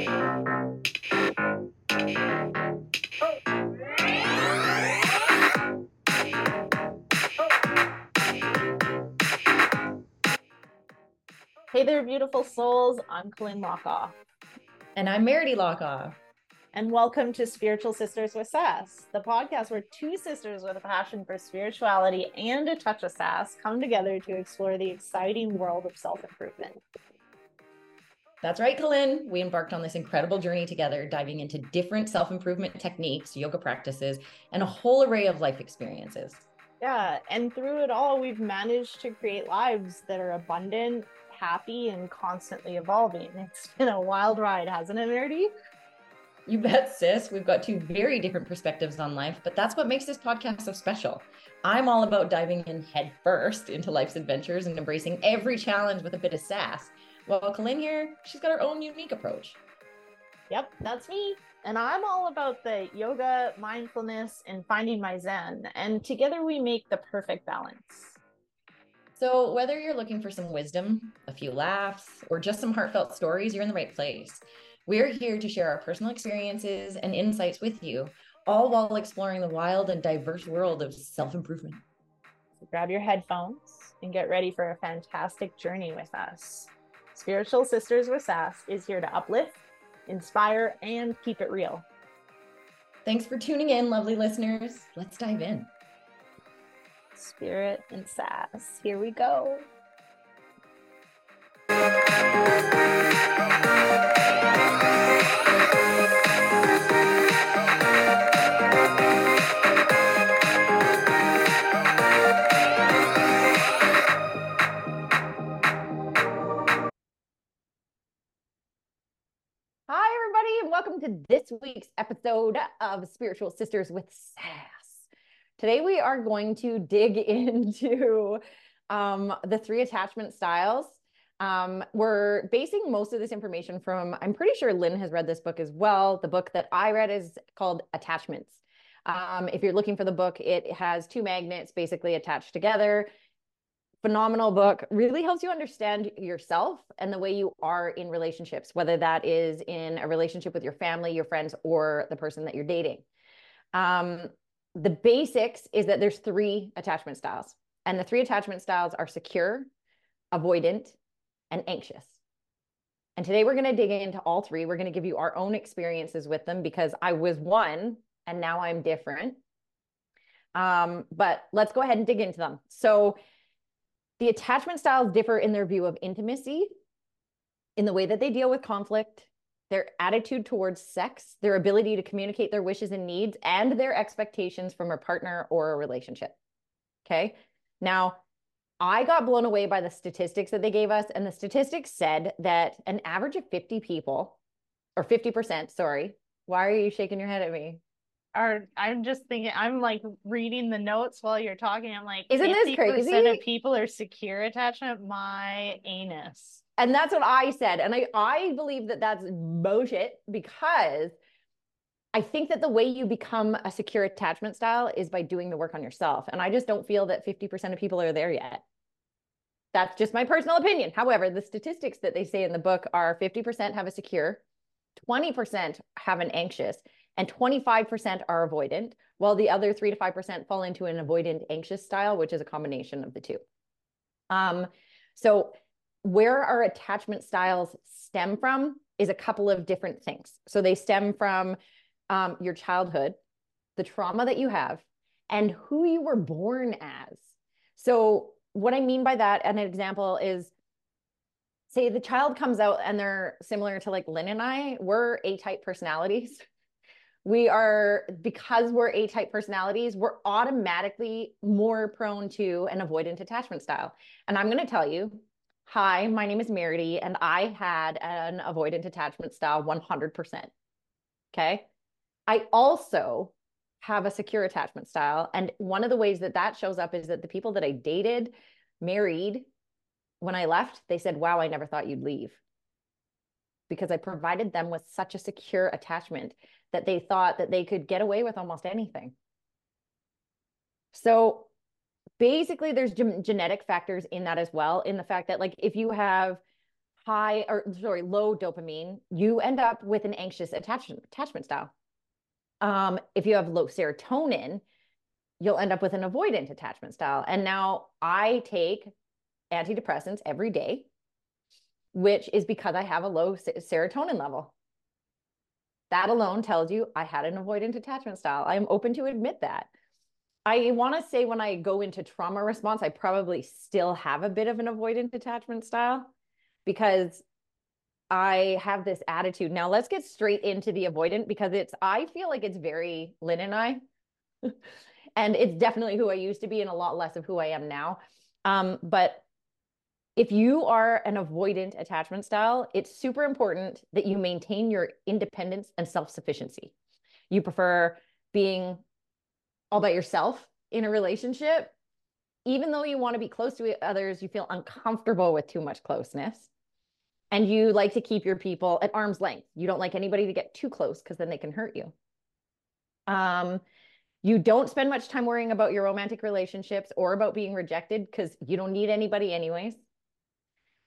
Hey there, beautiful souls. I'm Colleen Lockoff. And I'm Meredy Lockoff. And welcome to Spiritual Sisters with Sass, the podcast where two sisters with a passion for spirituality and a touch of sass come together to explore the exciting world of self improvement. That's right, Colleen. We embarked on this incredible journey together, diving into different self improvement techniques, yoga practices, and a whole array of life experiences. Yeah. And through it all, we've managed to create lives that are abundant, happy and constantly evolving. It's been a wild ride, hasn't it, Meredy? You bet, sis. We've got two very different perspectives on life, but that's what makes this podcast so special. I'm all about diving in head first into life's adventures and embracing every challenge with a bit of sass. While Colleen here, she's got her own unique approach. Yep, that's me. And I'm all about the yoga, mindfulness, and finding my zen. And together we make the perfect balance. So, whether you're looking for some wisdom, a few laughs, or just some heartfelt stories, you're in the right place. We're here to share our personal experiences and insights with you, all while exploring the wild and diverse world of self improvement. So grab your headphones and get ready for a fantastic journey with us. Spiritual Sisters with Sass is here to uplift, inspire, and keep it real. Thanks for tuning in, lovely listeners. Let's dive in spirit, and sass. Here we go. Week's episode of Spiritual Sisters with Sass. Today we are going to dig into um, the three attachment styles. Um, we're basing most of this information from, I'm pretty sure Lynn has read this book as well. The book that I read is called Attachments. Um, if you're looking for the book, it has two magnets basically attached together. Phenomenal book, really helps you understand yourself and the way you are in relationships, whether that is in a relationship with your family, your friends, or the person that you're dating. Um, the basics is that there's three attachment styles and the three attachment styles are secure avoidant and anxious. And today we're going to dig into all three. We're going to give you our own experiences with them because i was one and now i'm different. Um, but let's go ahead and dig into them. So the attachment styles differ in their view of intimacy in the way that they deal with conflict their attitude towards sex, their ability to communicate their wishes and needs, and their expectations from a partner or a relationship. Okay. Now, I got blown away by the statistics that they gave us. And the statistics said that an average of 50 people, or 50%, sorry. Why are you shaking your head at me? Or I'm just thinking, I'm like reading the notes while you're talking. I'm like, isn't this crazy? of people are secure attachment. My anus. And that's what I said. And I, I believe that that's bullshit because I think that the way you become a secure attachment style is by doing the work on yourself. And I just don't feel that 50% of people are there yet. That's just my personal opinion. However, the statistics that they say in the book are 50% have a secure, 20% have an anxious, and 25% are avoidant, while the other 3 to 5% fall into an avoidant anxious style, which is a combination of the two. Um, so where our attachment styles stem from is a couple of different things. So they stem from um, your childhood, the trauma that you have, and who you were born as. So, what I mean by that, an example is say the child comes out and they're similar to like Lynn and I, we're A type personalities. We are, because we're A type personalities, we're automatically more prone to an avoidant attachment style. And I'm going to tell you, Hi, my name is Meredy, and I had an avoidant attachment style 100%. Okay. I also have a secure attachment style. And one of the ways that that shows up is that the people that I dated, married, when I left, they said, Wow, I never thought you'd leave. Because I provided them with such a secure attachment that they thought that they could get away with almost anything. So basically there's genetic factors in that as well in the fact that like if you have high or sorry, low dopamine, you end up with an anxious attachment attachment style. Um, if you have low serotonin, you'll end up with an avoidant attachment style. And now I take antidepressants every day, which is because I have a low serotonin level. That alone tells you I had an avoidant attachment style. I am open to admit that. I want to say when I go into trauma response, I probably still have a bit of an avoidant attachment style because I have this attitude. Now let's get straight into the avoidant because it's I feel like it's very Lynn and I. and it's definitely who I used to be and a lot less of who I am now. Um, but if you are an avoidant attachment style, it's super important that you maintain your independence and self-sufficiency. You prefer being all by yourself in a relationship, even though you want to be close to others, you feel uncomfortable with too much closeness and you like to keep your people at arm's length. You don't like anybody to get too close because then they can hurt you. Um, you don't spend much time worrying about your romantic relationships or about being rejected because you don't need anybody anyways.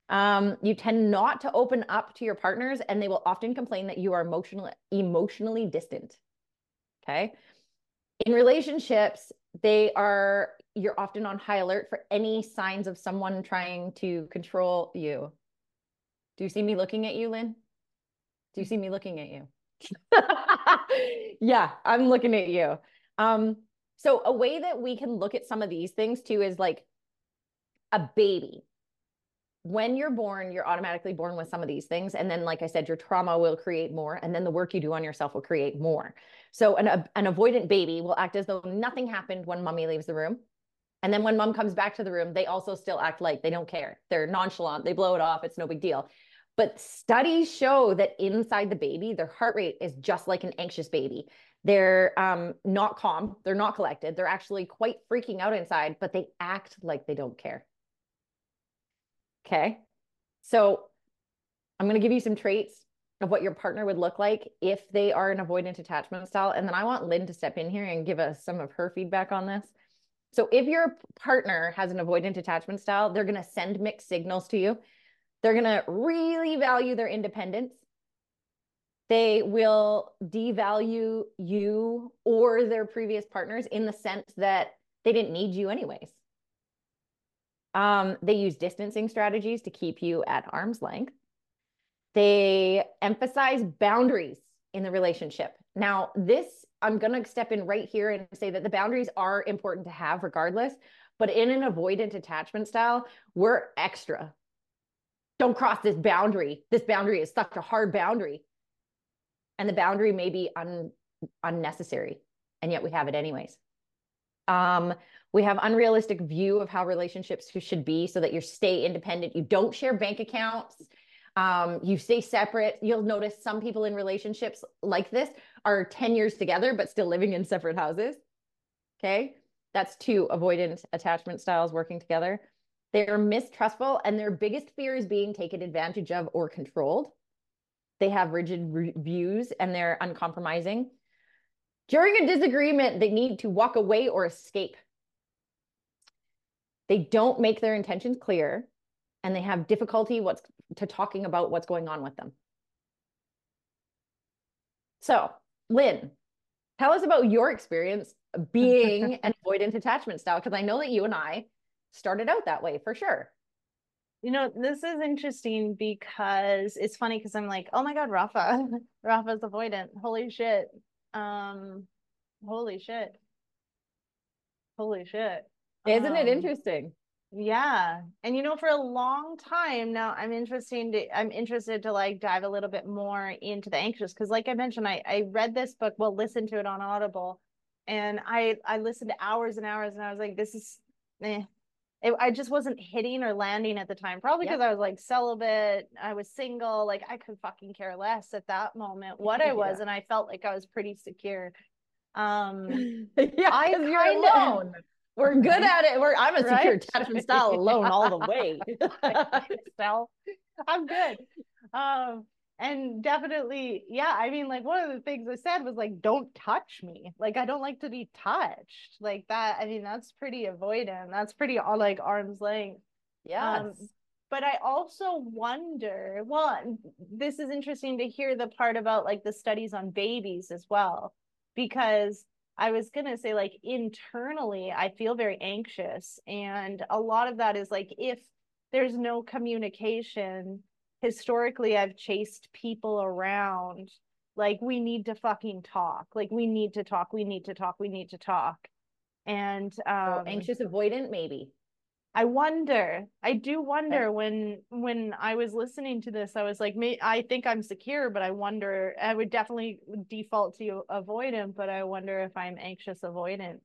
Um, you tend not to open up to your partners and they will often complain that you are emotionally emotionally distant. Okay. In relationships, they are you're often on high alert for any signs of someone trying to control you do you see me looking at you, Lynn? Do you see me looking at you? yeah, I'm looking at you. Um, so a way that we can look at some of these things too is like a baby. When you're born, you're automatically born with some of these things. And then, like I said, your trauma will create more. And then the work you do on yourself will create more. So an, an avoidant baby will act as though nothing happened when mommy leaves the room. And then when mom comes back to the room, they also still act like they don't care. They're nonchalant. They blow it off. It's no big deal. But studies show that inside the baby, their heart rate is just like an anxious baby. They're um, not calm, they're not collected, they're actually quite freaking out inside, but they act like they don't care. Okay. So I'm going to give you some traits of what your partner would look like if they are an avoidant attachment style. And then I want Lynn to step in here and give us some of her feedback on this. So if your partner has an avoidant attachment style, they're going to send mixed signals to you. They're going to really value their independence. They will devalue you or their previous partners in the sense that they didn't need you anyways. Um, they use distancing strategies to keep you at arm's length. They emphasize boundaries in the relationship. Now, this, I'm going to step in right here and say that the boundaries are important to have regardless. But in an avoidant attachment style, we're extra don't cross this boundary. This boundary is such a hard boundary. And the boundary may be un, unnecessary, and yet we have it anyways. Um, we have unrealistic view of how relationships should be so that you stay independent. You don't share bank accounts. Um, you stay separate. You'll notice some people in relationships like this are 10 years together, but still living in separate houses. Okay. That's two avoidant attachment styles working together. They're mistrustful, and their biggest fear is being taken advantage of or controlled. They have rigid re- views and they're uncompromising. During a disagreement, they need to walk away or escape. They don't make their intentions clear and they have difficulty what's to talking about what's going on with them. So, Lynn, tell us about your experience being an avoidant attachment style because I know that you and I started out that way for sure. You know, this is interesting because it's funny because I'm like, oh my God, Rafa, Rafa's avoidant. Holy shit. Um, holy shit. Holy shit. Isn't um, it interesting? Yeah. And you know, for a long time now, I'm interested to I'm interested to like dive a little bit more into the anxious because like I mentioned, I, I read this book, well, listened to it on Audible, and I I listened to hours and hours and I was like, this is eh, it, I just wasn't hitting or landing at the time, probably because I was like celibate, I was single, like I could fucking care less at that moment what I was, yeah. and I felt like I was pretty secure. Um, yeah, I you're alone. We're good at it. We're I'm a secure right? attachment style alone all the way. so I'm good. Um, and definitely yeah i mean like one of the things i said was like don't touch me like i don't like to be touched like that i mean that's pretty avoidant that's pretty all like arm's length yeah um, but I also wonder, well, this is interesting to hear the part about like the studies on babies as well, because I was going to say, like, internally, I feel very anxious. And a lot of that is like, if there's no communication, historically, I've chased people around. Like, we need to fucking talk. Like, we need to talk. We need to talk. We need to talk. And um, oh, anxious avoidant, maybe. I wonder. I do wonder when when I was listening to this, I was like, me I think I'm secure, but I wonder. I would definitely default to avoidant, but I wonder if I'm anxious avoidant.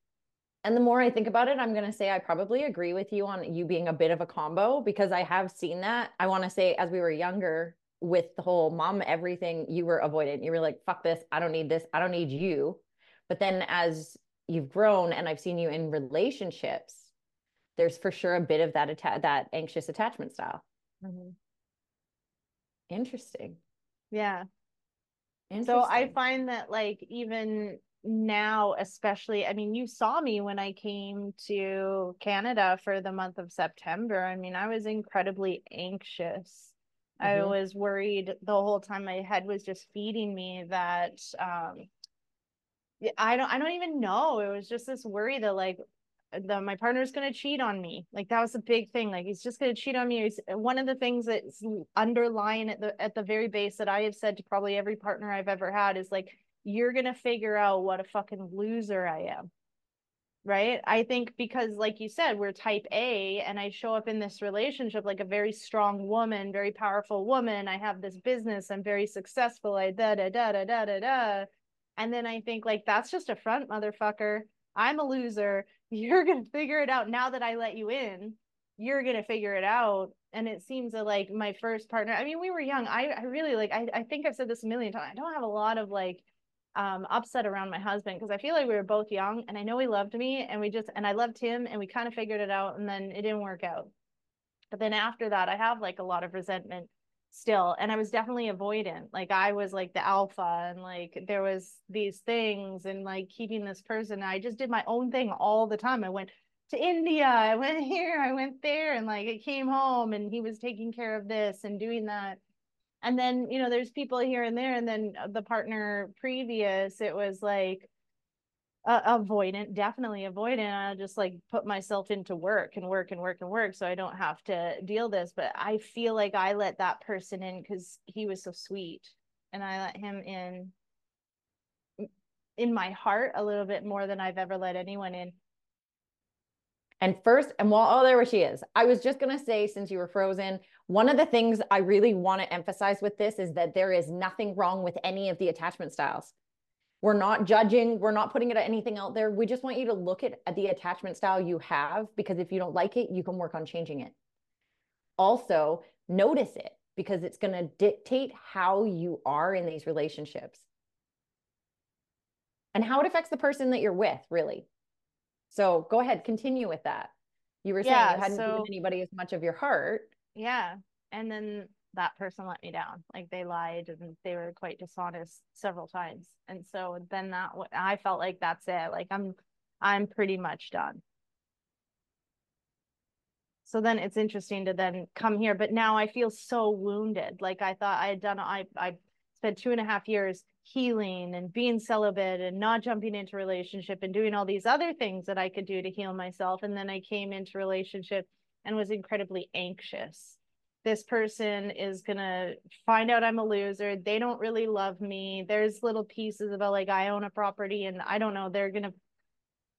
And the more I think about it, I'm going to say I probably agree with you on you being a bit of a combo because I have seen that. I want to say, as we were younger, with the whole mom everything, you were avoidant. You were like, fuck this. I don't need this. I don't need you. But then as you've grown and I've seen you in relationships, there's for sure a bit of that atta- that anxious attachment style. Mm-hmm. Interesting. Yeah. Interesting. So I find that like even now especially I mean you saw me when I came to Canada for the month of September. I mean I was incredibly anxious. Mm-hmm. I was worried the whole time my head was just feeding me that um I don't I don't even know. It was just this worry that like the my partner's going to cheat on me. Like that was a big thing. Like he's just going to cheat on me. It's uh, one of the things that's underlying at the at the very base that i have said to probably every partner i've ever had is like you're going to figure out what a fucking loser i am. Right? I think because like you said we're type a and i show up in this relationship like a very strong woman very powerful woman. I have this business. I'm very successful. I da da da da da da da. And then i think like that's just a front motherfucker i'm a loser you're gonna figure it out now that I let you in. You're gonna figure it out. And it seems that like my first partner, I mean, we were young. I, I really like I, I think I've said this a million times. I don't have a lot of like um upset around my husband because I feel like we were both young and I know he loved me and we just and I loved him and we kind of figured it out and then it didn't work out. But then after that, I have like a lot of resentment still and i was definitely avoidant like i was like the alpha and like there was these things and like keeping this person i just did my own thing all the time. I went to india i went here i went there and like i came home and he was taking care of this and doing that. And then you know there's people here and there and then uh, the partner previous it was like uh, avoidant, definitely avoidant. I just like put myself into work and work and work and work so I don't have to deal this. But I feel like I let that person in because he was so sweet and I let him in in my heart a little bit more than I've ever let anyone in. And first, and while oh, there she is. I was just gonna say, since you were frozen, one of the things I really want to emphasize with this is that there is nothing wrong with any of the attachment styles. We're not judging, we're not putting it at anything out there. We just want you to look at, at the attachment style you have because if you don't like it, you can work on changing it. Also, notice it because it's going to dictate how you are in these relationships and how it affects the person that you're with, really. So go ahead, continue with that. You were saying yeah, you hadn't so, given anybody as much of your heart. Yeah. And then that person let me down. Like they lied and they were quite dishonest several times. And so then that I felt like that's it. Like I'm I'm pretty much done. So then it's interesting to then come here, but now I feel so wounded. Like I thought I had done I I spent two and a half years healing and being celibate and not jumping into relationship and doing all these other things that I could do to heal myself. And then I came into relationship and was incredibly anxious this person is gonna find out I'm a loser. They don't really love me. There's little pieces about like I own a property and I don't know, they're gonna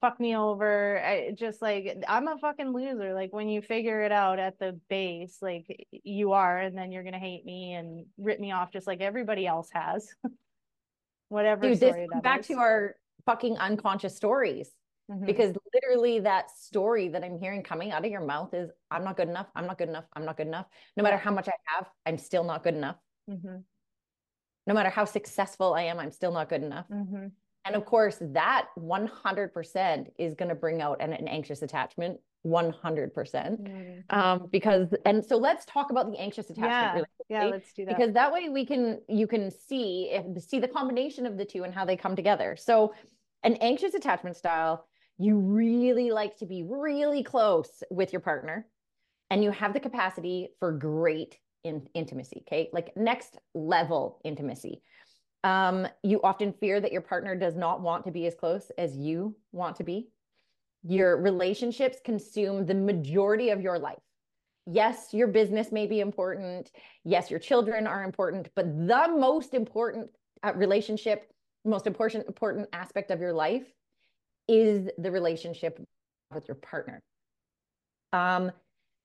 fuck me over. I just like I'm a fucking loser. Like when you figure it out at the base, like you are, and then you're gonna hate me and rip me off just like everybody else has. Whatever. Dude, this back is. to our fucking unconscious stories. Mm-hmm. Because literally that story that I'm hearing coming out of your mouth is I'm not good enough. I'm not good enough. I'm not good enough. No matter how much I have, I'm still not good enough. Mm-hmm. No matter how successful I am, I'm still not good enough. Mm-hmm. And of course, that 100% is going to bring out an, an anxious attachment 100% mm-hmm. um, because and so let's talk about the anxious attachment yeah, really yeah let's do that because that way we can you can see if see the combination of the two and how they come together so an anxious attachment style you really like to be really close with your partner. and you have the capacity for great in- intimacy. Okay. Like next level intimacy. Um, you often fear that your partner does not want to be as close as you want to be. Your relationships consume the majority of your life. Yes, your business may be important. Yes, your children are important, but the most important uh, relationship, most important important aspect of your life is the relationship with your partner. Um,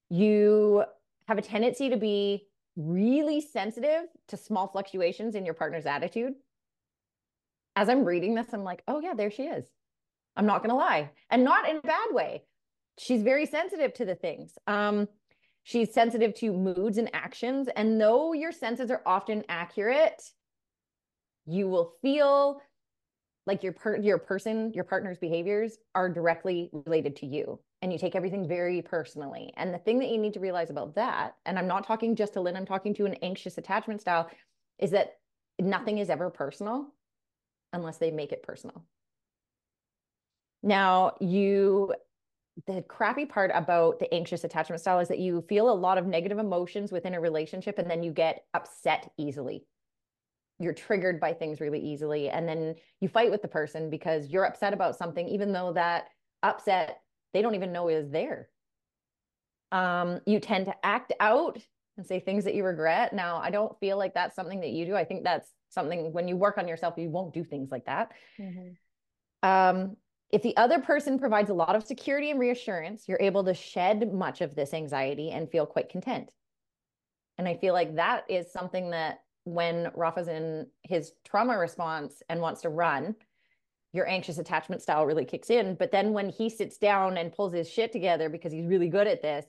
you have a tendency to be really sensitive to small fluctuations in your partner's attitude. As I'm reading this, I'm like, oh, yeah, there she is. I'm not going to lie. And not in a bad way. She's very sensitive to the things. Um, she's sensitive to moods and actions. And though your senses are often accurate, you will feel like your per- your person, your partner's behaviors are directly related to you and you take everything very personally. And the thing that you need to realize about that, and I'm not talking just to Lynn, I'm talking to an anxious attachment style, is that nothing is ever personal unless they make it personal. Now, you, the crappy part about the anxious attachment style is that you feel a lot of negative emotions within a relationship and then you get upset easily. You're triggered by things really easily. And then you fight with the person because you're upset about something, even though that upset they don't even know is there. Um, you tend to act out and say things that you regret. Now, I don't feel like that's something that you do. I think that's something when you work on yourself, you won't do things like that. Mm-hmm. Um, if the other person provides a lot of security and reassurance, you're able to shed much of this anxiety and feel quite content. And I feel like that is something that when Rafa's in his trauma response and wants to run, your anxious attachment style really kicks in. But then when he sits down and pulls his shit together because he's really good at this,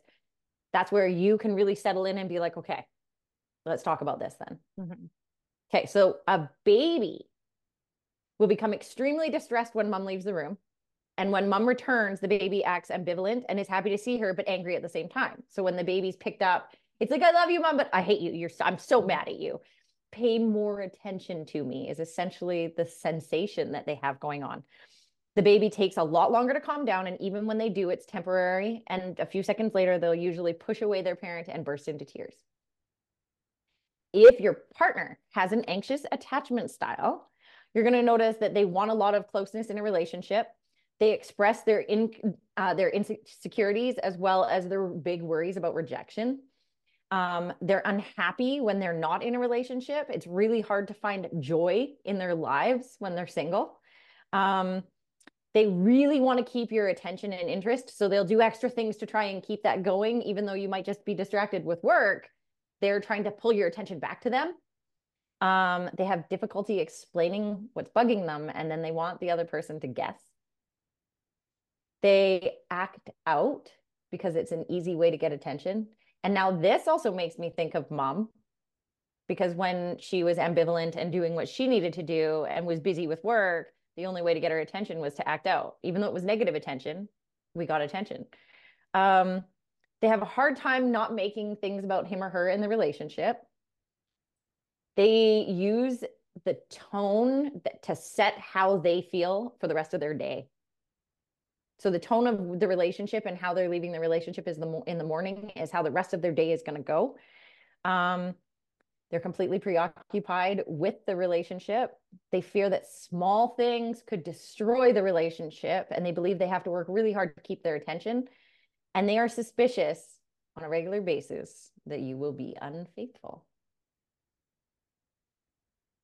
that's where you can really settle in and be like, okay, let's talk about this then. Mm-hmm. Okay, so a baby will become extremely distressed when mom leaves the room. And when mom returns, the baby acts ambivalent and is happy to see her, but angry at the same time. So when the baby's picked up, it's like, I love you, mom, but I hate you. You're, I'm so mad at you pay more attention to me is essentially the sensation that they have going on. The baby takes a lot longer to calm down. And even when they do, it's temporary. And a few seconds later, they'll usually push away their parent and burst into tears. If your partner has an anxious attachment style, you're going to notice that they want a lot of closeness in a relationship. They express their in uh, their insecurities as well as their big worries about rejection. Um, they're unhappy when they're not in a relationship. It's really hard to find joy in their lives when they're single. Um, they really want to keep your attention and interest. So they'll do extra things to try and keep that going, even though you might just be distracted with work. They're trying to pull your attention back to them. Um, they have difficulty explaining what's bugging them, and then they want the other person to guess. They act out because it's an easy way to get attention. And now this also makes me think of mom because when she was ambivalent and doing what she needed to do and was busy with work, the only way to get her attention was to act out. Even though it was negative attention, we got attention. Um, they have a hard time not making things about him or her in the relationship. They use the tone that, to set how they feel for the rest of their day. So the tone of the relationship and how they're leaving the relationship is the in the morning is how the rest of their day is going to go. Um, they're completely preoccupied with the relationship. They fear that small things could destroy the relationship, and they believe they have to work really hard to keep their attention. And they are suspicious on a regular basis that you will be unfaithful.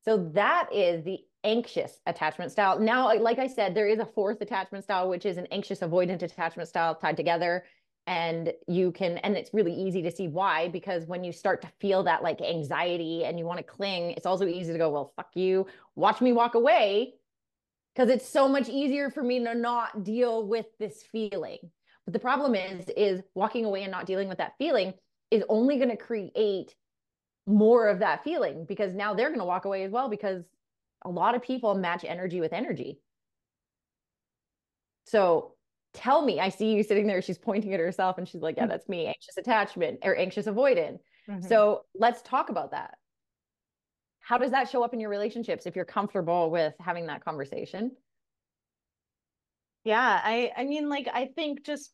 So that is the anxious attachment style. Now, like I said, there is a fourth attachment style, which is an anxious avoidant attachment style tied together. And you can, and it's really easy to see why, because when you start to feel that like anxiety and you want to cling, it's also easy to go, well, fuck you, watch me walk away. Because it's so much easier for me to not deal with this feeling. But the problem is, is walking away and not dealing with that feeling is only going to create more of that feeling because now they're going to walk away as well because a lot of people match energy with energy. So tell me, I see you sitting there, she's pointing at herself and she's like, yeah, that's me, anxious attachment or anxious avoidant. Mm-hmm. So let's talk about that. How does that show up in your relationships if you're comfortable with having that conversation? Yeah, I I mean like I think just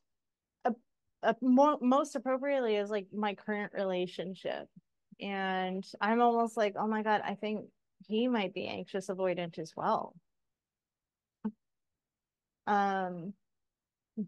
uh, more, most appropriately is like my current relationship and i'm almost like oh my god i think he might be anxious avoidant as well. Um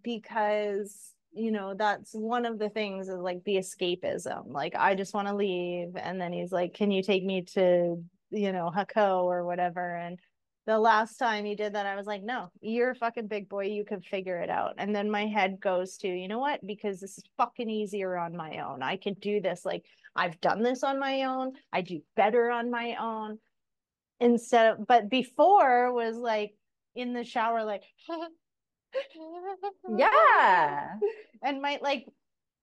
because you know that's one of the things is like the escapism like i just want to leave and then he's like can you take me to you know hako or whatever? And the last time he did that i was like no you're a fucking big boy you can figure it out. And then my head goes to you know what? Because this is fucking easier on my own. I can do this like i've done this on my own i do better on my own instead of but before was like in the shower like yeah and my like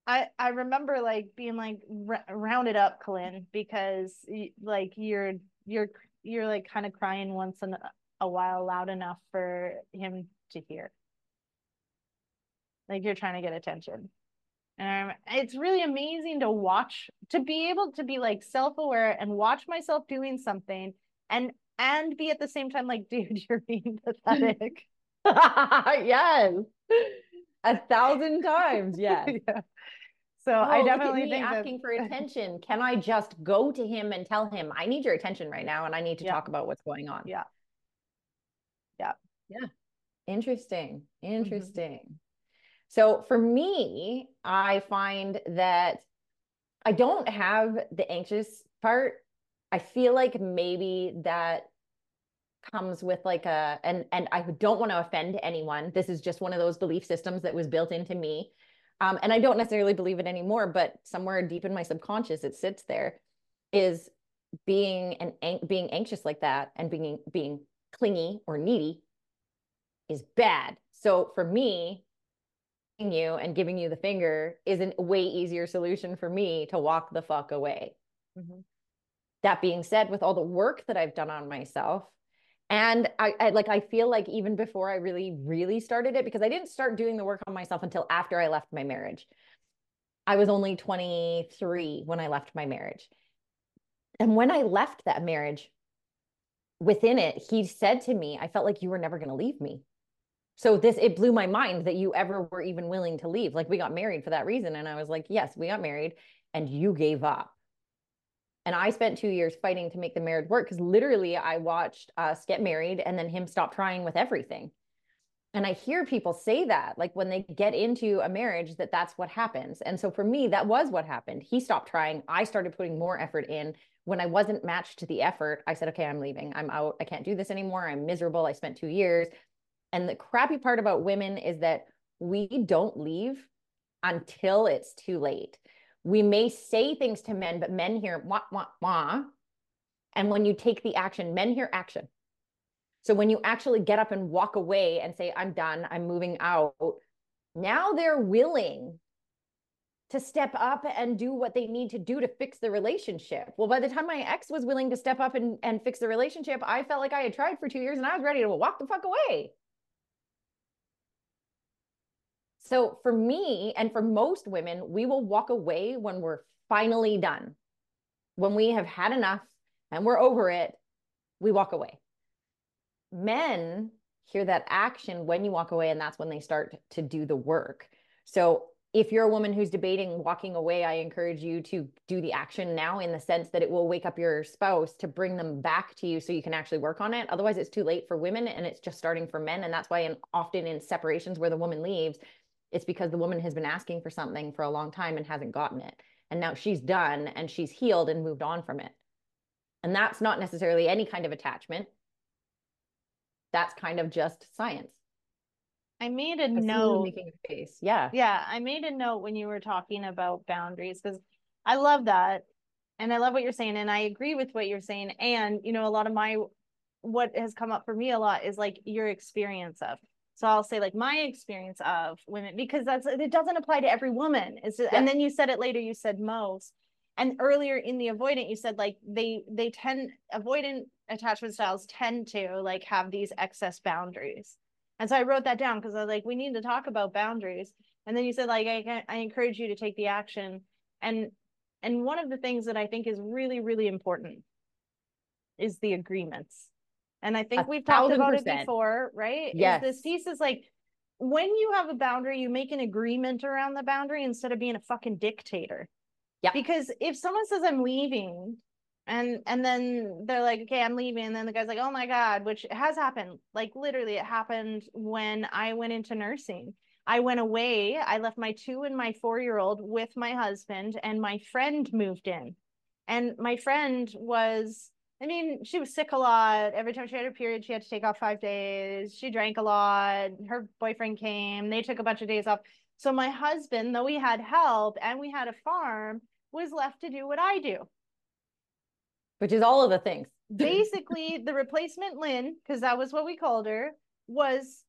I I remember like being like round it up, Colleen, because like you're you're you're like kind of crying once in a while loud enough for him to hear. Like you're trying to get attention. And it's really amazing to watch to be able to be like self-aware and watch myself doing something and and be at the same time like dude you're being pathetic yes. A thousand times. Yes. yeah. So oh, I definitely think asking for attention. Can I just go to him and tell him I need your attention right now and I need to yeah. talk about what's going on? Yeah. Yeah. Yeah. Interesting. Mm-hmm. Interesting. Mm-hmm. So for me, I find that I don't have the anxious part. I feel like maybe that comes with like a and and I don't want to offend anyone. This is just one of those belief systems that was built into me. Um, and I don't necessarily believe it anymore, but somewhere deep in my subconscious, it sits there, is being an being anxious like that and being being clingy or needy is bad. So for me, you and giving you the finger is a way easier solution for me to walk the fuck away. Mm-hmm. That being said, with all the work that I've done on myself, and I, I, like i feel like even before i really really started it because i didn't start doing the work on myself until after i left my marriage i was only 23 when i left my marriage and when i left that marriage within it he said to me i felt like you were never going to leave me so this it blew my mind that you ever were even willing to leave like we got married for that reason and i was like yes we got married and you gave up and I spent two years fighting to make the marriage work because literally I watched us get married and then him stop trying with everything. And I hear people say that, like when they get into a marriage, that that's what happens. And so for me, that was what happened. He stopped trying. I started putting more effort in. When I wasn't matched to the effort, I said, okay, I'm leaving. I'm out. I can't do this anymore. I'm miserable. I spent two years. And the crappy part about women is that we don't leave until it's too late we may say things to men, but men hear wah, wah, wah. And when you take the action, men hear action. So when you actually get up and walk away and say, I'm done, I'm moving out, now they're willing to step up and do what they need to do to fix the relationship. Well, by the time my ex was willing to step up and, and fix the relationship, I felt like I had tried for two years and I was ready to walk the fuck away. So for me and for most women, we will walk away when we're finally done. When we have had enough and we're over it, we walk away. Men hear that action when you walk away, and that's when they start to do the work. So if you're a woman who's debating walking away, I encourage you to do the action now in the sense that it will wake up your spouse to bring them back to you so you can actually work on it. Otherwise, it's too late for women and it's just starting for men. And that's why, in, often in separations where the woman leaves, it's because the woman has been asking for something for a long time and hasn't gotten it. And now she's done and she's healed and moved on from it. And that's not necessarily any kind of attachment. That's kind of just science. I made a note. Making a face. Yeah. Yeah. I made a note when you were talking about boundaries because I love that. And I love what you're saying. And I agree with what you're saying. And, you know, a lot of my, what has come up for me a lot is like your experience of so I'll say like my experience of women because that's it doesn't apply to every woman. Is yeah. and then you said it later. You said most, and earlier in the avoidant, you said like they they tend avoidant attachment styles tend to like have these excess boundaries. And so I wrote that down because I was like, we need to talk about boundaries. And then you said like I I encourage you to take the action. And and one of the things that I think is really really important is the agreements and I think we've talked about percent. it before, right? Yes. Is this piece is like when you have a boundary, you make an agreement around the boundary instead of being a fucking dictator. Yeah. Because if someone says I'm leaving and and then they're like, okay, I'm leaving, and then the guy's like, oh my God, which has happened. Like literally, it happened when I went into nursing. I went away. I left my two and my four year old with my husband, and my friend moved in. And my friend was I mean, she was sick a lot. Every time she had her period, she had to take off five days. She drank a lot. Her boyfriend came. They took a bunch of days off. So my husband, though we had help and we had a farm, was left to do what I do. Which is all of the things. Basically, the replacement Lynn, because that was what we called her, was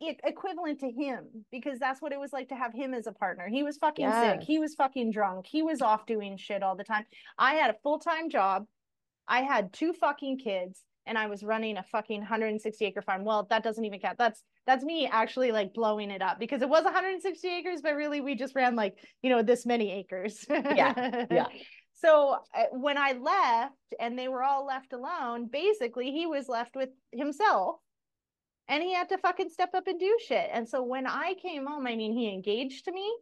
equivalent to him because that's what it was like to have him as a partner. He was fucking sick. He was fucking drunk. He was off doing shit all the time. I had a full time job. I had two fucking kids and I was running a fucking 160 acre farm. Well, that doesn't even count. That's that's me actually like blowing it up because it was 160 acres, but really we just ran like, you know, this many acres. yeah. Yeah. So uh, when I left and they were all left alone, basically he was left with himself and he had to fucking step up and do shit. And so when I came home, I mean, he engaged to me.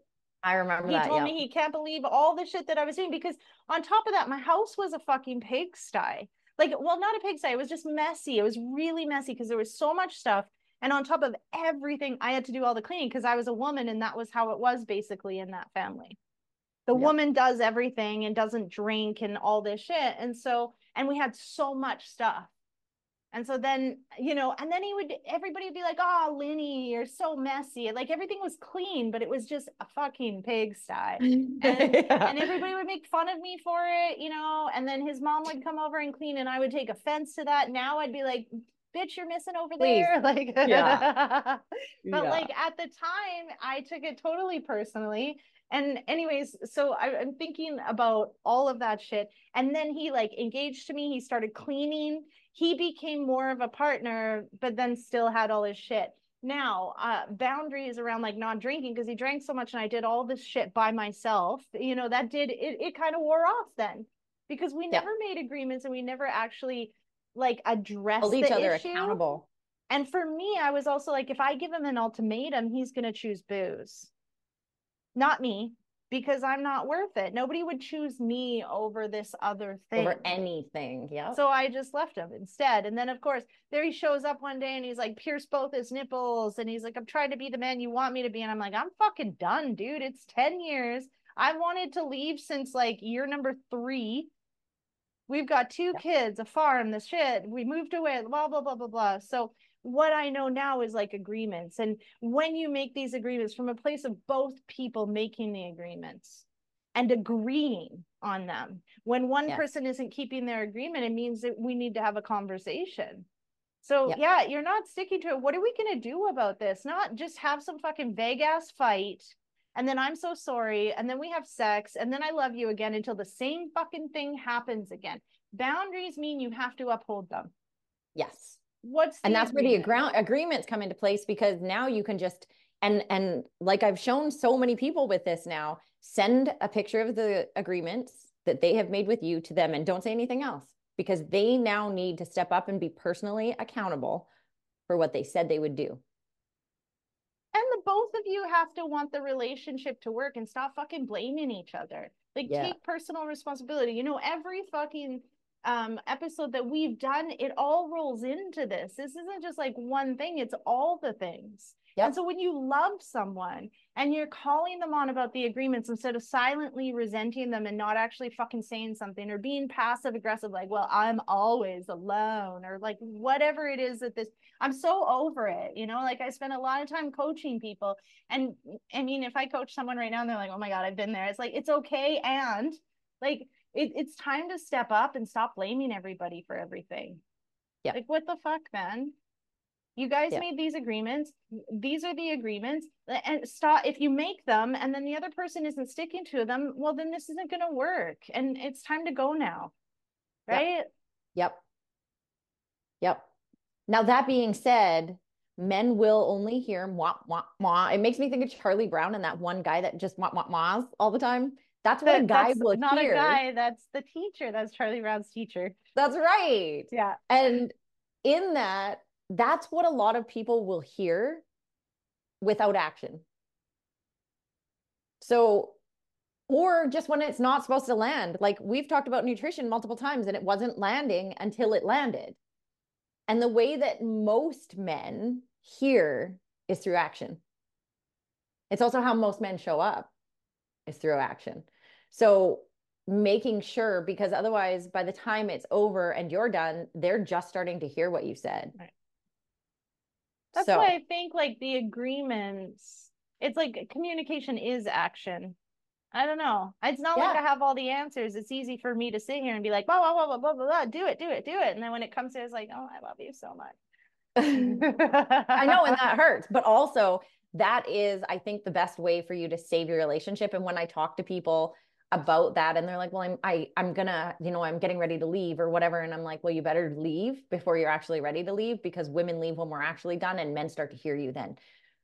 I remember he that, told yeah. me he can't believe all the shit that I was doing because on top of that, my house was a fucking pigsty. Like, well, not a pigsty. It was just messy. It was really messy because there was so much stuff. And on top of everything, I had to do all the cleaning because I was a woman and that was how it was basically in that family. The yep. woman does everything and doesn't drink and all this shit. And so, and we had so much stuff. And so then, you know, and then he would, everybody would be like, oh, Linny, you're so messy. Like everything was clean, but it was just a fucking pigsty. And, yeah. and everybody would make fun of me for it, you know, and then his mom would come over and clean and I would take offense to that. Now I'd be like, bitch, you're missing over Please. there. Like, yeah. but yeah. like at the time, I took it totally personally. And anyways, so I, I'm thinking about all of that shit. And then he like engaged to me. He started cleaning he became more of a partner, but then still had all his shit. Now, uh, boundaries around like not drinking because he drank so much and I did all this shit by myself. You know, that did it, it kind of wore off then because we never yeah. made agreements and we never actually like addressed Hold each other issue. accountable. And for me, I was also like, if I give him an ultimatum, he's going to choose booze. Not me because I'm not worth it. Nobody would choose me over this other thing. Over anything. Yeah. So I just left him instead. And then of course, there he shows up one day and he's like, pierce both his nipples. And he's like, I'm trying to be the man you want me to be. And I'm like, I'm fucking done, dude. It's 10 years. I wanted to leave since like year number three. We've got two yeah. kids, a farm, the shit. We moved away, blah, blah, blah, blah, blah. So what I know now is like agreements. And when you make these agreements from a place of both people making the agreements and agreeing on them, when one yes. person isn't keeping their agreement, it means that we need to have a conversation. So yep. yeah, you're not sticking to it. What are we gonna do about this? Not just have some fucking vague ass fight and then I'm so sorry, and then we have sex, and then I love you again until the same fucking thing happens again. Boundaries mean you have to uphold them. Yes what's and that's agreement? where the agree- agreements come into place because now you can just and and like i've shown so many people with this now send a picture of the agreements that they have made with you to them and don't say anything else because they now need to step up and be personally accountable for what they said they would do and the both of you have to want the relationship to work and stop fucking blaming each other like yeah. take personal responsibility you know every fucking um, episode that we've done, it all rolls into this. This isn't just like one thing, it's all the things. Yep. And so when you love someone and you're calling them on about the agreements instead of silently resenting them and not actually fucking saying something or being passive aggressive, like, well, I'm always alone or like whatever it is that this, I'm so over it. You know, like I spend a lot of time coaching people. And I mean, if I coach someone right now and they're like, oh my God, I've been there, it's like, it's okay. And like, it, it's time to step up and stop blaming everybody for everything. Yeah. Like what the fuck, man? You guys yeah. made these agreements. These are the agreements. And stop if you make them and then the other person isn't sticking to them, well then this isn't gonna work. And it's time to go now. Right? Yep. Yep. Now that being said, men will only hear mwah, mwah, mwah. It makes me think of Charlie Brown and that one guy that just mwah, mwah, mwahs all the time. That's what that, a guy will not hear. a guy. That's the teacher. That's Charlie Brown's teacher. That's right. Yeah. And in that, that's what a lot of people will hear without action. So, or just when it's not supposed to land. Like we've talked about nutrition multiple times and it wasn't landing until it landed. And the way that most men hear is through action. It's also how most men show up is through action. So making sure because otherwise by the time it's over and you're done, they're just starting to hear what you said. Right. That's so, why I think like the agreements, it's like communication is action. I don't know. It's not yeah. like I have all the answers. It's easy for me to sit here and be like, blah, blah, blah, blah, blah, blah, blah, do it, do it, do it. And then when it comes to it, it's like, oh, I love you so much. I know, and that hurts. But also, that is, I think, the best way for you to save your relationship. And when I talk to people about that and they're like well i'm I, i'm gonna you know i'm getting ready to leave or whatever and i'm like well you better leave before you're actually ready to leave because women leave when we're actually done and men start to hear you then.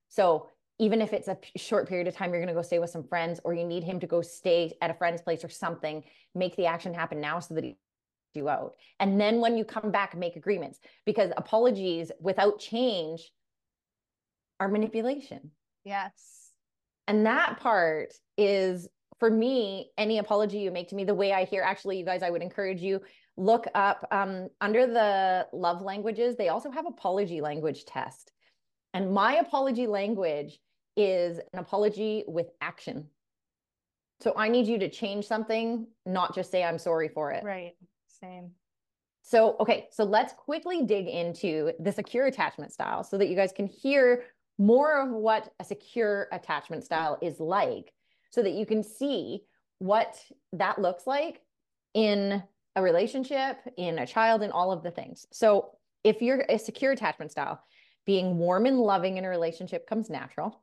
So even if it's a short period of time you're going to go stay with some friends or you need him to go stay at a friend's place or something make the action happen now so that he you out. And then when you come back make agreements because apologies without change are manipulation. Yes. And that part is for me, any apology you make to me, the way I hear, actually, you guys, I would encourage you look up um, under the love languages. They also have a apology language test, and my apology language is an apology with action. So I need you to change something, not just say I'm sorry for it. Right. Same. So, okay, so let's quickly dig into the secure attachment style so that you guys can hear more of what a secure attachment style is like so that you can see what that looks like in a relationship, in a child, in all of the things. So if you're a secure attachment style, being warm and loving in a relationship comes natural.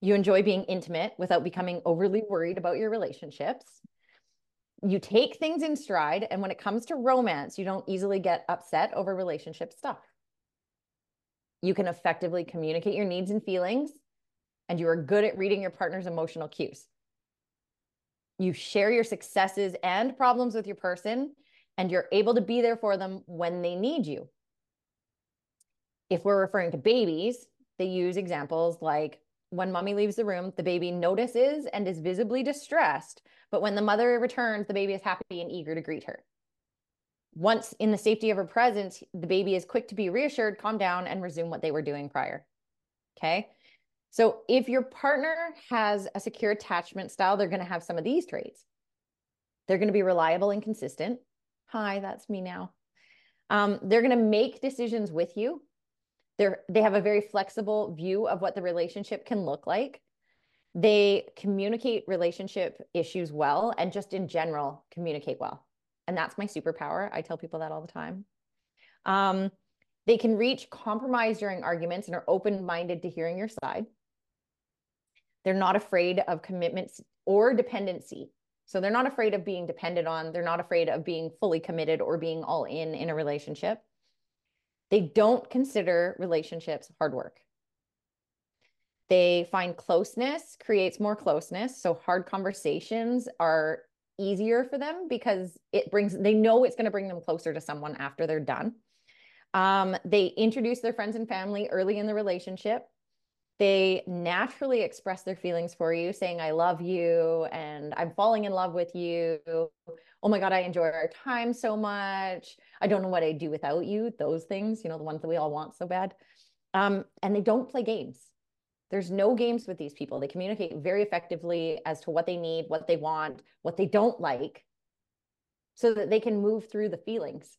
You enjoy being intimate without becoming overly worried about your relationships. You take things in stride. And when it comes to romance, you don't easily get upset over relationship stuff. You can effectively communicate your needs and feelings, and you are good at reading your partner's emotional cues you share your successes and problems with your person, and you're able to be there for them when they need you. If we're referring to babies, they use examples like when mommy leaves the room, the baby notices and is visibly distressed, but when the mother returns, the baby is happy and eager to greet her. Once in the safety of her presence, the baby is quick to be reassured, calm down, and resume what they were doing prior. Okay. So if your partner has a secure attachment style, they're going to have some of these traits. They're going to be reliable and consistent. Hi, that's me now. Um, they're going to make decisions with you. They're, they have a very flexible view of what the relationship can look like. They communicate relationship issues well and just in general communicate well. And that's my superpower. I tell people that all the time. Um, they can reach compromise during arguments and are open minded to hearing your side. They're not afraid of commitments or dependency. So they're not afraid of being dependent on, they're not afraid of being fully committed or being all in in a relationship. They don't consider relationships hard work. They find closeness creates more closeness. So hard conversations are easier for them because it brings, they know it's going to bring them closer to someone after they're done. Um, they introduce their friends and family early in the relationship they naturally express their feelings for you, saying, I love you and I'm falling in love with you. Oh my God, I enjoy our time so much. I don't know what I'd do without you. Those things, you know, the ones that we all want so bad. Um, and they don't play games. There's no games with these people. They communicate very effectively as to what they need, what they want, what they don't like, so that they can move through the feelings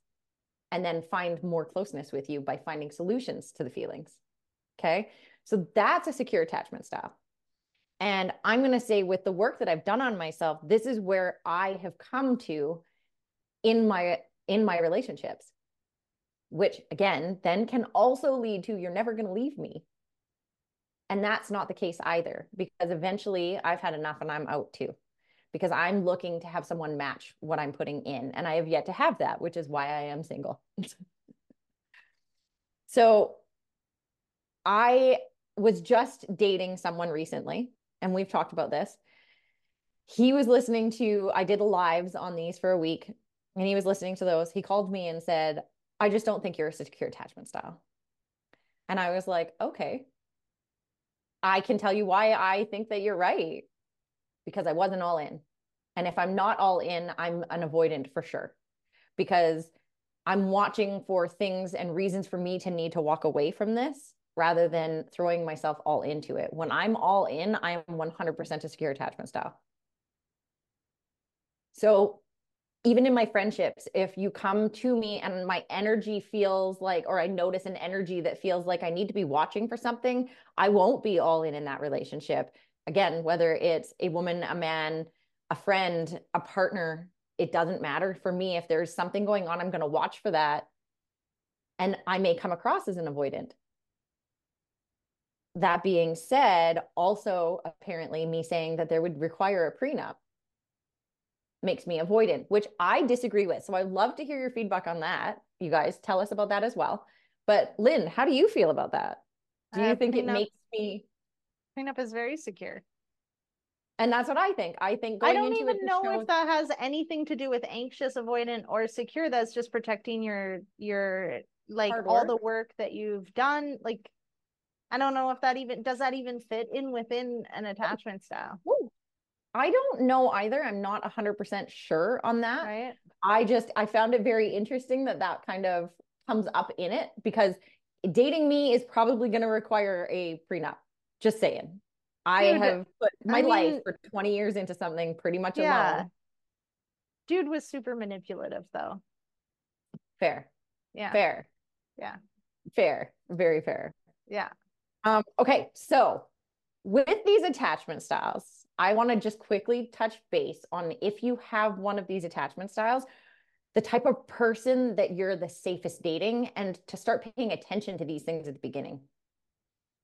and then find more closeness with you by finding solutions to the feelings. Okay. So that's a secure attachment style. And I'm going to say, with the work that I've done on myself, this is where I have come to in my in my relationships, which again then can also lead to you're never going to leave me. And that's not the case either, because eventually I've had enough and I'm out too, because I'm looking to have someone match what I'm putting in. And I have yet to have that, which is why I am single. so I was just dating someone recently, and we've talked about this. He was listening to, I did lives on these for a week, and he was listening to those. He called me and said, I just don't think you're a secure attachment style. And I was like, okay. I can tell you why I think that you're right because I wasn't all in. And if I'm not all in, I'm an avoidant for sure because I'm watching for things and reasons for me to need to walk away from this rather than throwing myself all into it. When I'm all in, I'm 100% a secure attachment style. So even in my friendships, if you come to me and my energy feels like, or I notice an energy that feels like I need to be watching for something, I won't be all in in that relationship. Again, whether it's a woman, a man, a friend, a partner, it doesn't matter for me. If there's something going on, I'm going to watch for that. And I may come across as an avoidant. That being said, also apparently me saying that there would require a prenup makes me avoidant, which I disagree with. So I'd love to hear your feedback on that. You guys tell us about that as well. But Lynn, how do you feel about that? Do you uh, think it makes me prenup is very secure? And that's what I think. I think I don't even know show... if that has anything to do with anxious, avoidant, or secure. That's just protecting your your like all the work that you've done. Like I don't know if that even does that even fit in within an attachment style. Ooh. I don't know either. I'm not 100% sure on that. Right. I just I found it very interesting that that kind of comes up in it because dating me is probably going to require a prenup. Just saying. I Dude, have put my I mean, life for 20 years into something pretty much yeah. alone. Dude was super manipulative though. Fair. Yeah. Fair. Yeah. Fair. Very fair. Yeah. Um, okay. So with these attachment styles, I want to just quickly touch base on if you have one of these attachment styles, the type of person that you're the safest dating and to start paying attention to these things at the beginning.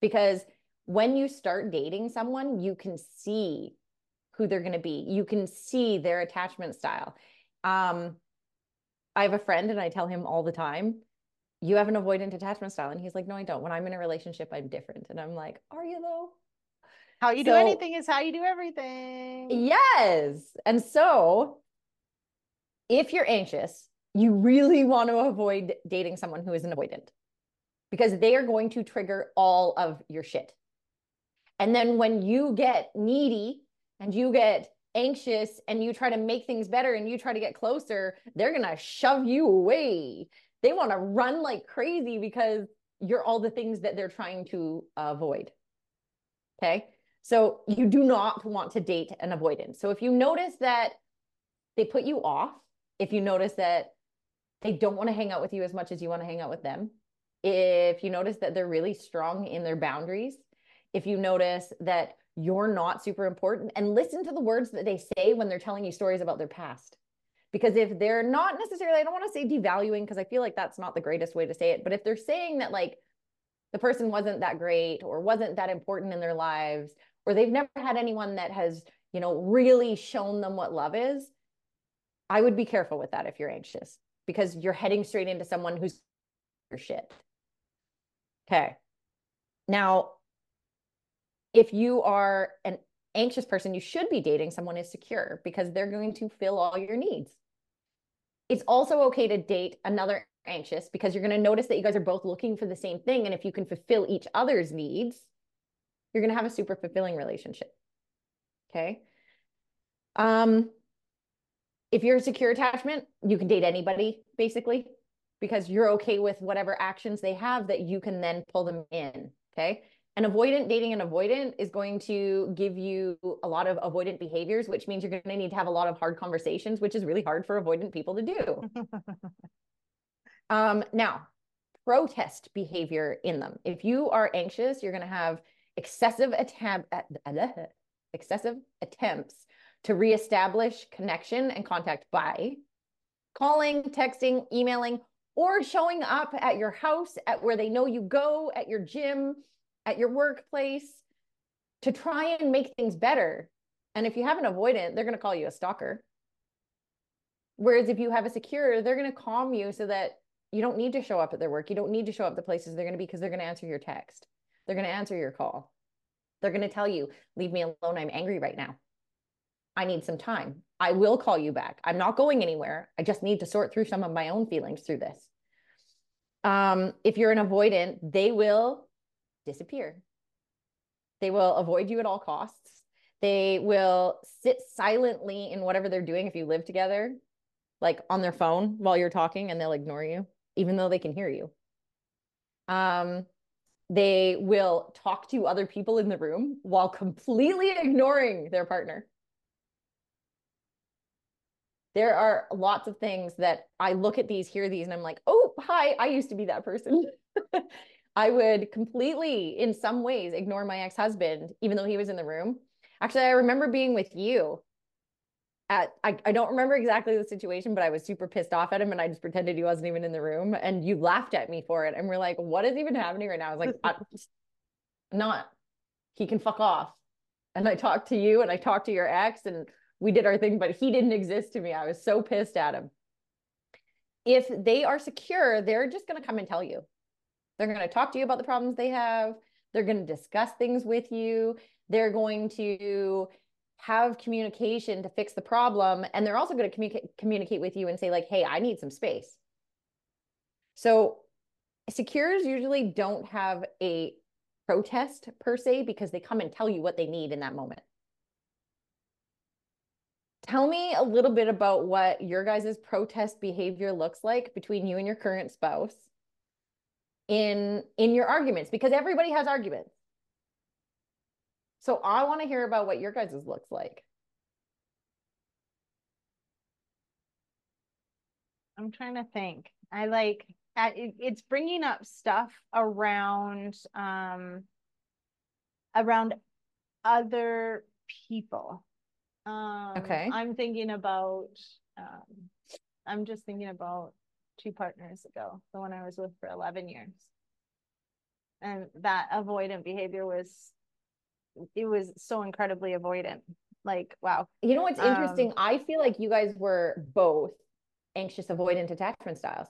Because when you start dating someone, you can see who they're going to be. You can see their attachment style. Um, I have a friend and I tell him all the time, you have an avoidant attachment style. And he's like, no, I don't. When I'm in a relationship, I'm different. And I'm like, are you though? How you so, do anything is how you do everything. Yes. And so if you're anxious, you really want to avoid dating someone who is an avoidant because they are going to trigger all of your shit. And then when you get needy and you get anxious and you try to make things better and you try to get closer, they're going to shove you away. They want to run like crazy because you're all the things that they're trying to avoid. Okay. So you do not want to date an avoidant. So if you notice that they put you off, if you notice that they don't want to hang out with you as much as you want to hang out with them, if you notice that they're really strong in their boundaries, if you notice that you're not super important and listen to the words that they say when they're telling you stories about their past. Because if they're not necessarily, I don't want to say devaluing because I feel like that's not the greatest way to say it, but if they're saying that like the person wasn't that great or wasn't that important in their lives, or they've never had anyone that has, you know, really shown them what love is, I would be careful with that if you're anxious because you're heading straight into someone who's your shit. Okay. Now, if you are an anxious person, you should be dating someone who's secure because they're going to fill all your needs. It's also okay to date another anxious because you're going to notice that you guys are both looking for the same thing. And if you can fulfill each other's needs, you're going to have a super fulfilling relationship. Okay. Um, if you're a secure attachment, you can date anybody basically because you're okay with whatever actions they have that you can then pull them in. Okay an avoidant dating an avoidant is going to give you a lot of avoidant behaviors which means you're going to need to have a lot of hard conversations which is really hard for avoidant people to do. Um, now protest behavior in them. If you are anxious you're going to have excessive attempt excessive attempts to reestablish connection and contact by calling texting emailing or showing up at your house at where they know you go at your gym at your workplace to try and make things better. And if you have an avoidant, they're going to call you a stalker. Whereas if you have a secure, they're going to calm you so that you don't need to show up at their work. You don't need to show up the places they're going to be because they're going to answer your text. They're going to answer your call. They're going to tell you, leave me alone. I'm angry right now. I need some time. I will call you back. I'm not going anywhere. I just need to sort through some of my own feelings through this. Um, if you're an avoidant, they will disappear. They will avoid you at all costs. They will sit silently in whatever they're doing if you live together, like on their phone while you're talking, and they'll ignore you, even though they can hear you. Um, they will talk to other people in the room while completely ignoring their partner. There are lots of things that I look at these, hear these, and I'm like, oh, hi, I used to be that person. I would completely, in some ways, ignore my ex husband, even though he was in the room. Actually, I remember being with you at, I, I don't remember exactly the situation, but I was super pissed off at him and I just pretended he wasn't even in the room. And you laughed at me for it. And we're like, what is even happening right now? I was like, not, he can fuck off. And I talked to you and I talked to your ex and we did our thing, but he didn't exist to me. I was so pissed at him. If they are secure, they're just going to come and tell you. They're going to talk to you about the problems they have. They're going to discuss things with you. They're going to have communication to fix the problem. And they're also going to communicate communicate with you and say, like, hey, I need some space. So secures usually don't have a protest per se because they come and tell you what they need in that moment. Tell me a little bit about what your guys' protest behavior looks like between you and your current spouse in in your arguments because everybody has arguments. So I want to hear about what your guys' looks like. I'm trying to think. I like it's bringing up stuff around um around other people. Um okay. I'm thinking about um I'm just thinking about two partners ago, the one I was with for 11 years. And that avoidant behavior was, it was so incredibly avoidant. Like, wow. You know what's interesting? Um, I feel like you guys were both anxious avoidant attachment styles.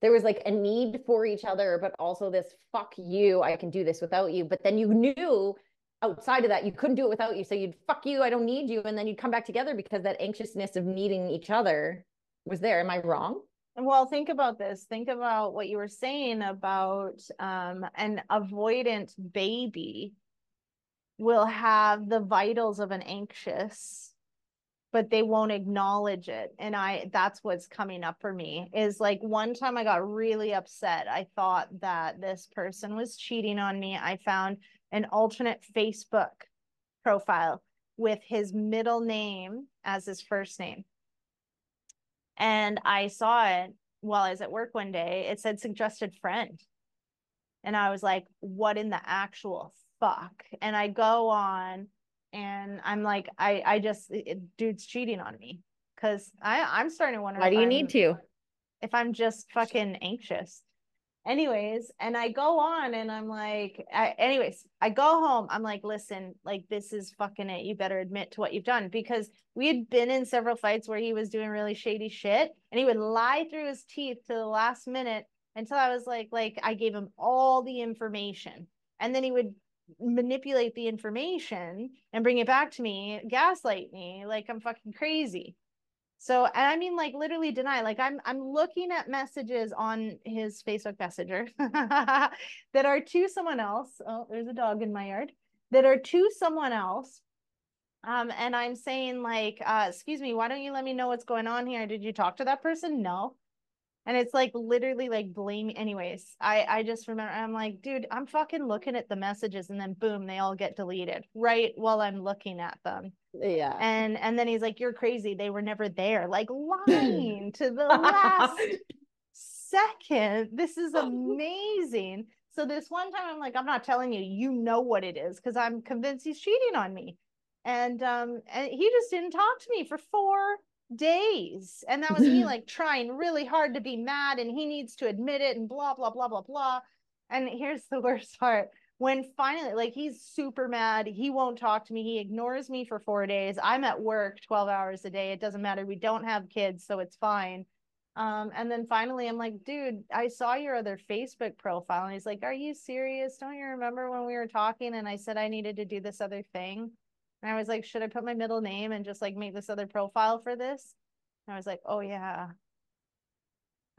There was like a need for each other, but also this fuck you, I can do this without you. But then you knew outside of that you couldn't do it without you. So you'd fuck you, I don't need you. And then you'd come back together because that anxiousness of needing each other was there. Am I wrong? Well, think about this. Think about what you were saying about um, an avoidant baby will have the vitals of an anxious, but they won't acknowledge it. And I, that's what's coming up for me is like one time I got really upset. I thought that this person was cheating on me. I found an alternate Facebook profile with his middle name as his first name and I saw it while I was at work one day. It said suggested friend. And I was like, what in the actual fuck? And I go on and I'm like, I, I just, it, dude's cheating on me. Cause I, I'm starting to wonder. Why do you I'm, need to? If I'm just fucking anxious anyways and i go on and i'm like I, anyways i go home. I'm like listen like this is fucking it. You better admit to what you've done. Because we had been in several fights where he was doing really shady shit and he would lie through his teeth to the last minute until i was like like i gave him all the information. And then he would manipulate the information and bring it back to me gaslight me like i'm fucking crazy so, and I mean, like literally deny. Like I'm, I'm looking at messages on his Facebook Messenger that are to someone else. Oh, there's a dog in my yard. That are to someone else. Um, and I'm saying like, uh, excuse me, why don't you let me know what's going on here? Did you talk to that person? No and it's like literally like blame anyways i i just remember i'm like dude i'm fucking looking at the messages and then boom they all get deleted right while i'm looking at them. Yeah. And and then he's like you're crazy they were never there like lying to the last second. This is amazing. So this one time i'm like i'm not telling you you know what it is because i'm convinced he's cheating on me. And um and he just didn't talk to me for four days. And that was me like trying really hard to be mad and he needs to admit it and blah, blah, blah, blah, blah. And here's the worst part. When finally, like, he's super mad. He won't talk to me. He ignores me for four days. I'm at work 12 hours a day. It doesn't matter. We don't have kids, so it's fine. Um, and then finally, I'm like, dude, I saw your other Facebook profile. And he's like, Are you serious? Don't you remember when we were talking and I said I needed to do this other thing? And I was like, should I put my middle name and just like make this other profile for this? And I was like, oh yeah.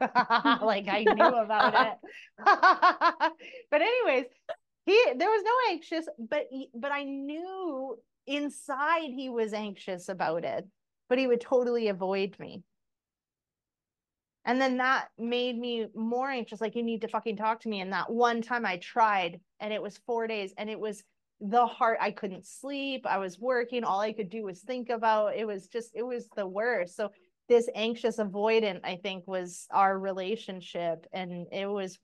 like I knew about it. but anyways, he there was no anxious, but but I knew inside he was anxious about it, but he would totally avoid me. And then that made me more anxious. Like, you need to fucking talk to me. And that one time I tried, and it was four days, and it was the heart. I couldn't sleep. I was working. All I could do was think about it. Was just, it was the worst. So, this anxious avoidant, I think, was our relationship, and it was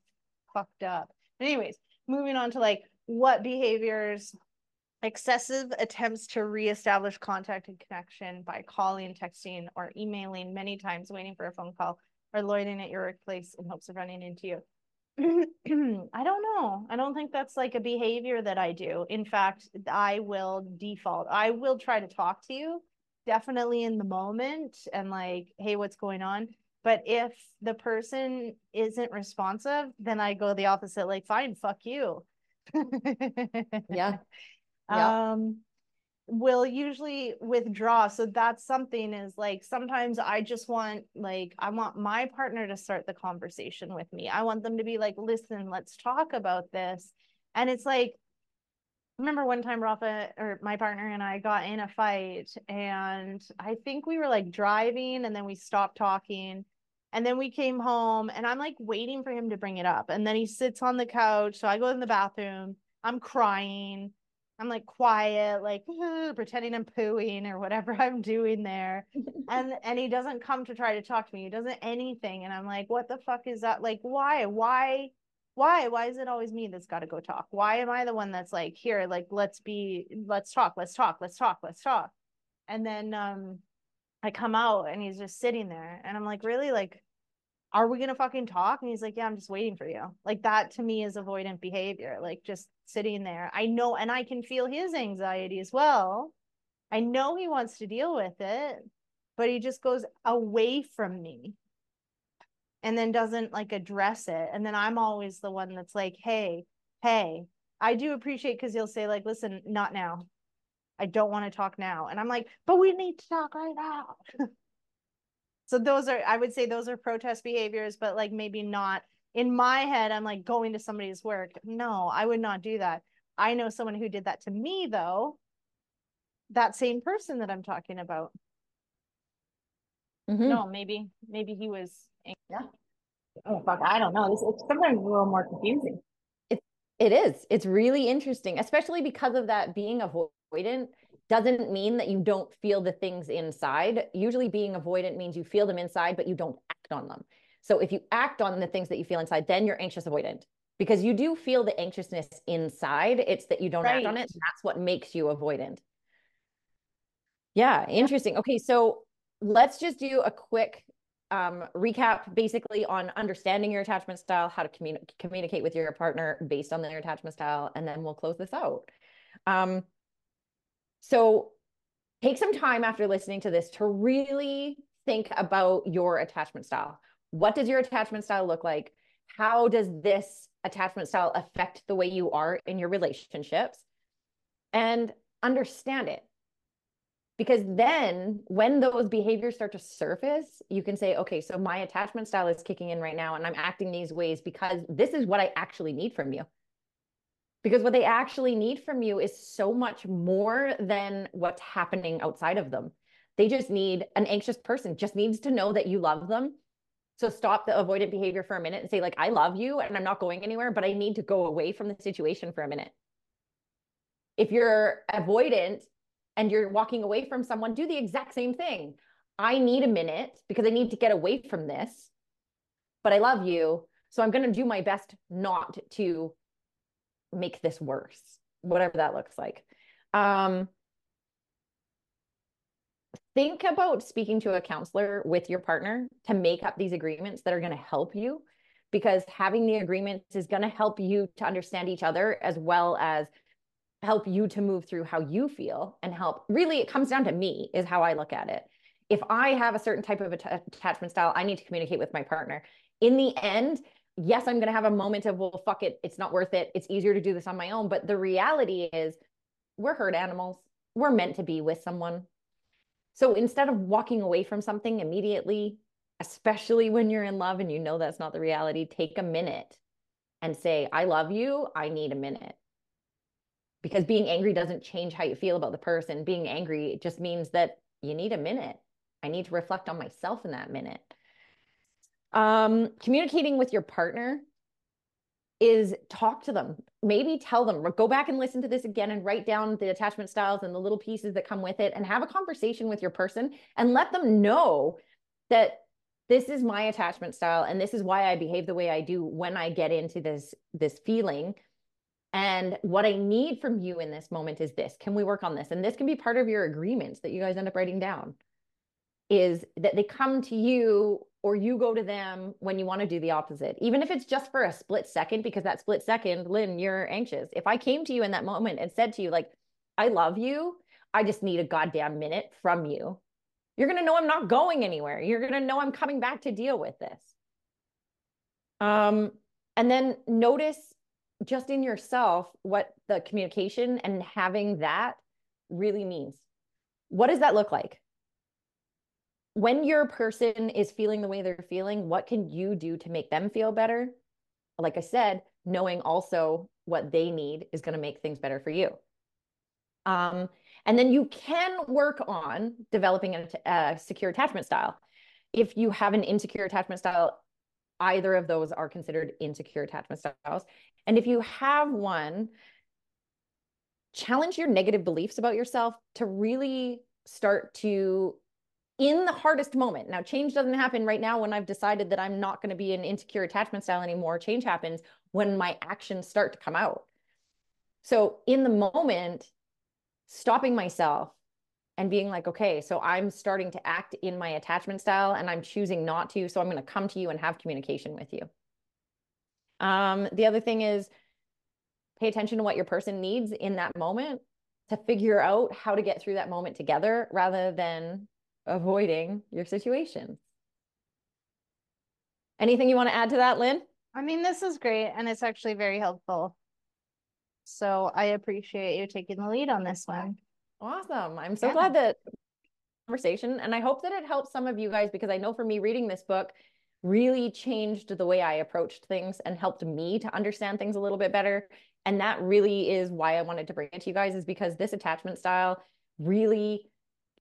fucked up. Anyways, moving on to like what behaviors excessive attempts to reestablish contact and connection by calling, texting, or emailing many times, waiting for a phone call, or loitering at your workplace in hopes of running into you. I don't know. I don't think that's like a behavior that I do. In fact, I will default. I will try to talk to you definitely in the moment and like, hey, what's going on? But if the person isn't responsive, then I go the opposite, like, fine, fuck you. yeah. yeah. Um will usually withdraw. So that's something is like sometimes I just want like I want my partner to start the conversation with me. I want them to be like, listen, let's talk about this. And it's like remember one time Rafa or my partner and I got in a fight and I think we were like driving and then we stopped talking and then we came home and I'm like waiting for him to bring it up and then he sits on the couch so I go in the bathroom I'm crying I'm like quiet, like pretending I'm pooing or whatever I'm doing there. and and he doesn't come to try to talk to me. He doesn't anything. And I'm like, what the fuck is that? Like, why? Why? Why? Why is it always me that's got to go talk? Why am I the one that's like, here, like, let's be, let's talk, let's talk, let's talk, let's talk. And then um I come out and he's just sitting there. And I'm like, really? Like, are we gonna fucking talk? And he's like, yeah, I'm just waiting for you. Like that to me is avoidant behavior, like just sitting there. I know, and I can feel his anxiety as well. I know he wants to deal with it, but he just goes away from me and then doesn't like address it. And then I'm always the one that's like, hey, hey, I do appreciate because he'll say, like, listen, not now. I don't want to talk now. And I'm like, but we need to talk right now. so those are i would say those are protest behaviors but like maybe not in my head i'm like going to somebody's work. No i would not do that. I know someone who did that to me though. That same person that i'm talking about. Mm-hmm. no maybe maybe he was yeah. Oh fuck i don't know. This it's sometimes a little more confusing. It, it is. It's really interesting especially because of that being avoidant doesn't mean that you don't feel the things inside. Usually being avoidant means you feel them inside, but you don't act on them. So if you act on the things that you feel inside, then you're anxious avoidant because you do feel the anxiousness inside. It's that you don't right. act on it. That's what makes you avoidant. Yeah, interesting. Okay, so let's just do a quick um, recap basically on understanding your attachment style, how to communi- communicate with your partner based on their attachment style, and then we'll close this out. Um, so take some time after listening to this to really think about your attachment style. What does your attachment style look like? How does this attachment style affect the way you are in your relationships? And understand it. Because then when those behaviors start to surface, you can say, okay, so my attachment style is kicking in right now and I'm acting these ways because this is what I actually need from you because what they actually need from you is so much more than what's happening outside of them they just need an anxious person just needs to know that you love them so stop the avoidant behavior for a minute and say like i love you and i'm not going anywhere but i need to go away from the situation for a minute if you're avoidant and you're walking away from someone do the exact same thing i need a minute because i need to get away from this but i love you so i'm going to do my best not to make this worse, whatever that looks like. Um, think about speaking to a counselor with your partner to make up these agreements that are going to help you because having the agreements is going to help you to understand each other as well as help you to move through how you feel and help really it comes down to me is how i look at it if i have a certain type of attachment style i need to communicate with my partner in the end yes, I'm going to have a moment of, well, fuck it. It's not worth it. It's easier to do this on my own. But the reality is, we're herd animals. We're meant to be with someone. So instead of walking away from something immediately, especially when you're in love and you know that's not the reality, take a minute and say, I love you. I need a minute. because being angry doesn't change how you feel about the person. Being angry just means that you need a minute. I need to reflect on myself in that minute. Um, communicating with your partner is talk to them. Maybe tell them, go back and listen to this again and write down the attachment styles and the little pieces that come with it and have a conversation with your person and let them know that this is my attachment style and this is why I behave the way I do when I get into this this feeling and what I need from you in this moment is this. Can we work on this? And this can be part of your agreements that you guys end up writing down is that they come to you or you go to them when you want to do the opposite, even if it's just for a split second, because that split second, Lynn, you're anxious. If I came to you in that moment and said to you, like, I love you, I just need a goddamn minute from you, you're going to know I'm not going anywhere. You're going to know I'm coming back to deal with this. Um, and then notice just in yourself what the communication and having that really means. What does that look like? When your person is feeling the way they're feeling, what can you do to make them feel better? Like I said, knowing also what they need is going to make things better for you. Um, and then you can work on developing a, a secure attachment style. If you have an insecure attachment style, either of those are considered insecure attachment styles. And if you have one, challenge your negative beliefs about yourself to really start to in the hardest moment. Now, change doesn't happen right now when I've decided that I'm not going to be an insecure attachment style anymore. Change happens when my actions start to come out. So, in the moment, stopping myself and being like, okay, so I'm starting to act in my attachment style and I'm choosing not to. So, I'm going to come to you and have communication with you. Um, the other thing is pay attention to what your person needs in that moment to figure out how to get through that moment together rather than avoiding your situation. Anything you want to add to that, Lynn? I mean, this is great and it's actually very helpful. So I appreciate you taking the lead on this one. Awesome. I'm so yeah. glad that conversation and I hope that it helps some of you guys because I know for me reading this book, really changed the way I approached things and helped me to understand things a little bit better. And that really is why I wanted to bring it to you guys is because this attachment style really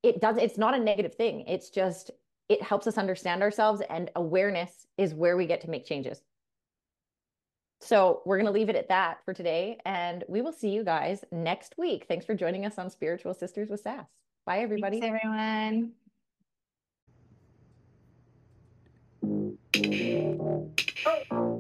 it does it's not a negative thing. It's just it helps us understand ourselves and awareness is where we get to make changes. So we're going to leave it at that for today and we will see you guys next week. Thanks for joining us on Spiritual Sisters with Sass. Bye everybody. Thanks, everyone. Oh.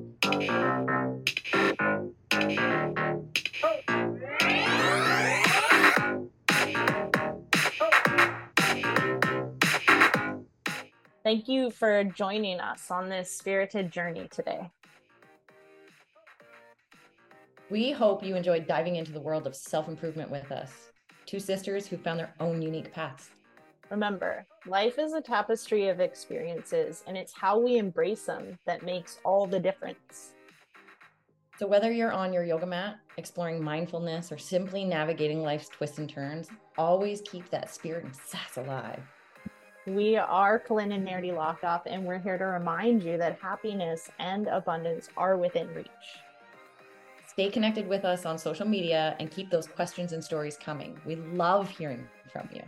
Thank you for joining us on this spirited journey today. We hope you enjoyed diving into the world of self improvement with us. Two sisters who found their own unique paths. Remember, life is a tapestry of experiences, and it's how we embrace them that makes all the difference. So, whether you're on your yoga mat, exploring mindfulness, or simply navigating life's twists and turns, always keep that spirit and sass alive. We are Colleen and Nerdy Lockoff, and we're here to remind you that happiness and abundance are within reach. Stay connected with us on social media and keep those questions and stories coming. We love hearing from you.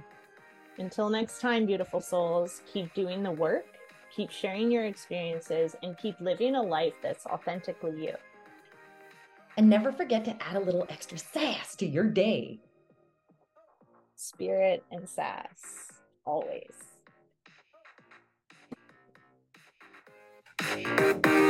Until next time, beautiful souls, keep doing the work, keep sharing your experiences, and keep living a life that's authentically you. And never forget to add a little extra sass to your day. Spirit and sass, always. Oh.